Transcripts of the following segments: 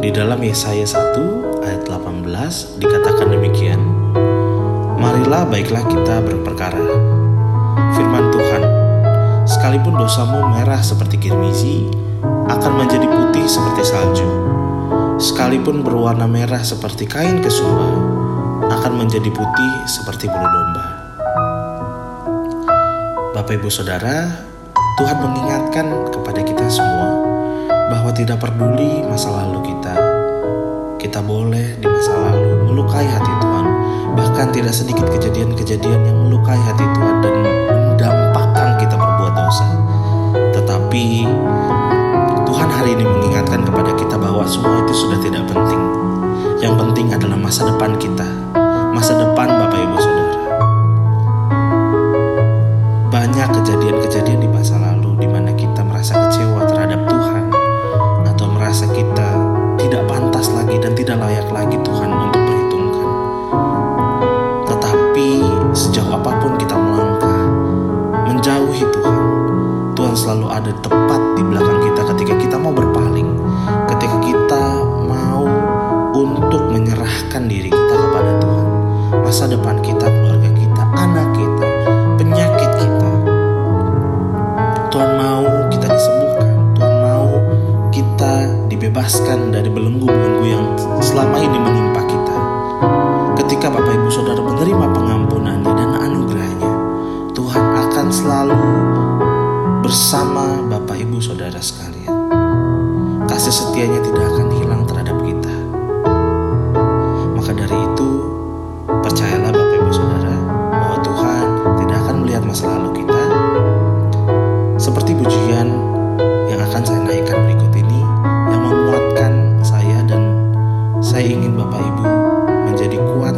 Di dalam Yesaya 1 ayat 18 dikatakan demikian, Marilah baiklah kita berperkara. Firman Tuhan, sekalipun dosamu merah seperti kirmizi, akan menjadi putih seperti salju. Sekalipun berwarna merah seperti kain kesumba, akan menjadi putih seperti bulu domba. Bapak Ibu Saudara, Tuhan mengingatkan kepada kita semua bahwa tidak peduli masa lalu kita, kita boleh di masa lalu melukai hati Tuhan. Bahkan tidak sedikit kejadian-kejadian yang melukai hati Tuhan dan mendampakkan kita berbuat dosa. Tetapi Tuhan hari ini mengingatkan kepada kita bahwa semua itu sudah tidak penting. Yang penting adalah masa depan kita, masa depan ada tepat di belakang kita ketika kita mau berpaling, ketika kita mau untuk menyerahkan diri kita kepada Tuhan. Masa depan kita, keluarga kita, anak kita, penyakit kita, Tuhan mau kita disembuhkan, Tuhan mau kita dibebaskan dari belenggu-belenggu yang selama ini menimpa kita. Ketika Bapak Ibu Saudara menerima pengampunannya dan anugerahnya, Tuhan akan selalu bersama Bapak Ibu Saudara sekalian. Kasih setianya tidak akan hilang terhadap kita. Maka dari itu, percayalah Bapak Ibu Saudara bahwa Tuhan tidak akan melihat masa lalu kita, seperti pujian yang akan saya naikkan berikut ini yang menguatkan saya dan saya ingin Bapak Ibu menjadi kuat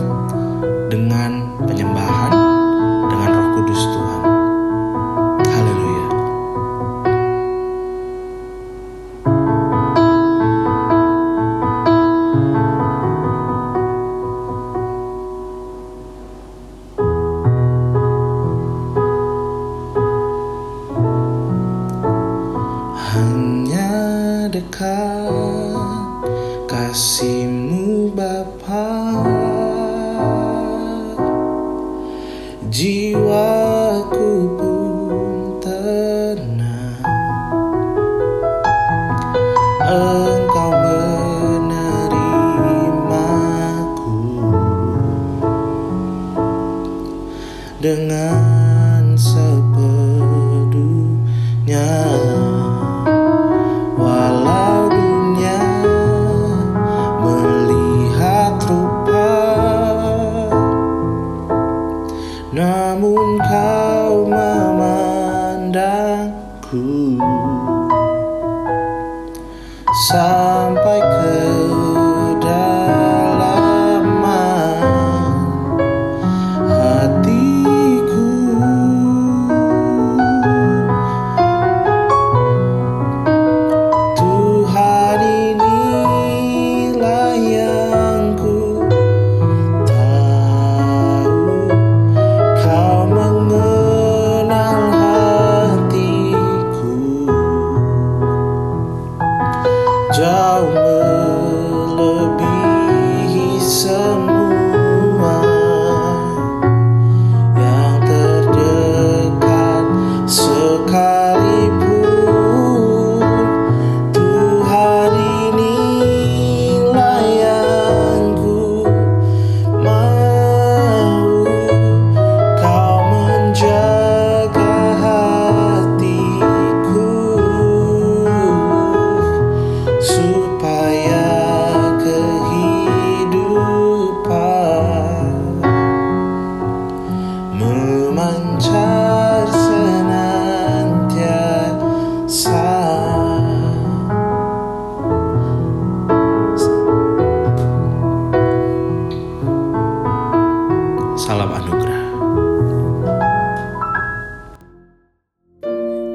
kasihmu Bapa Jiwaku Sampai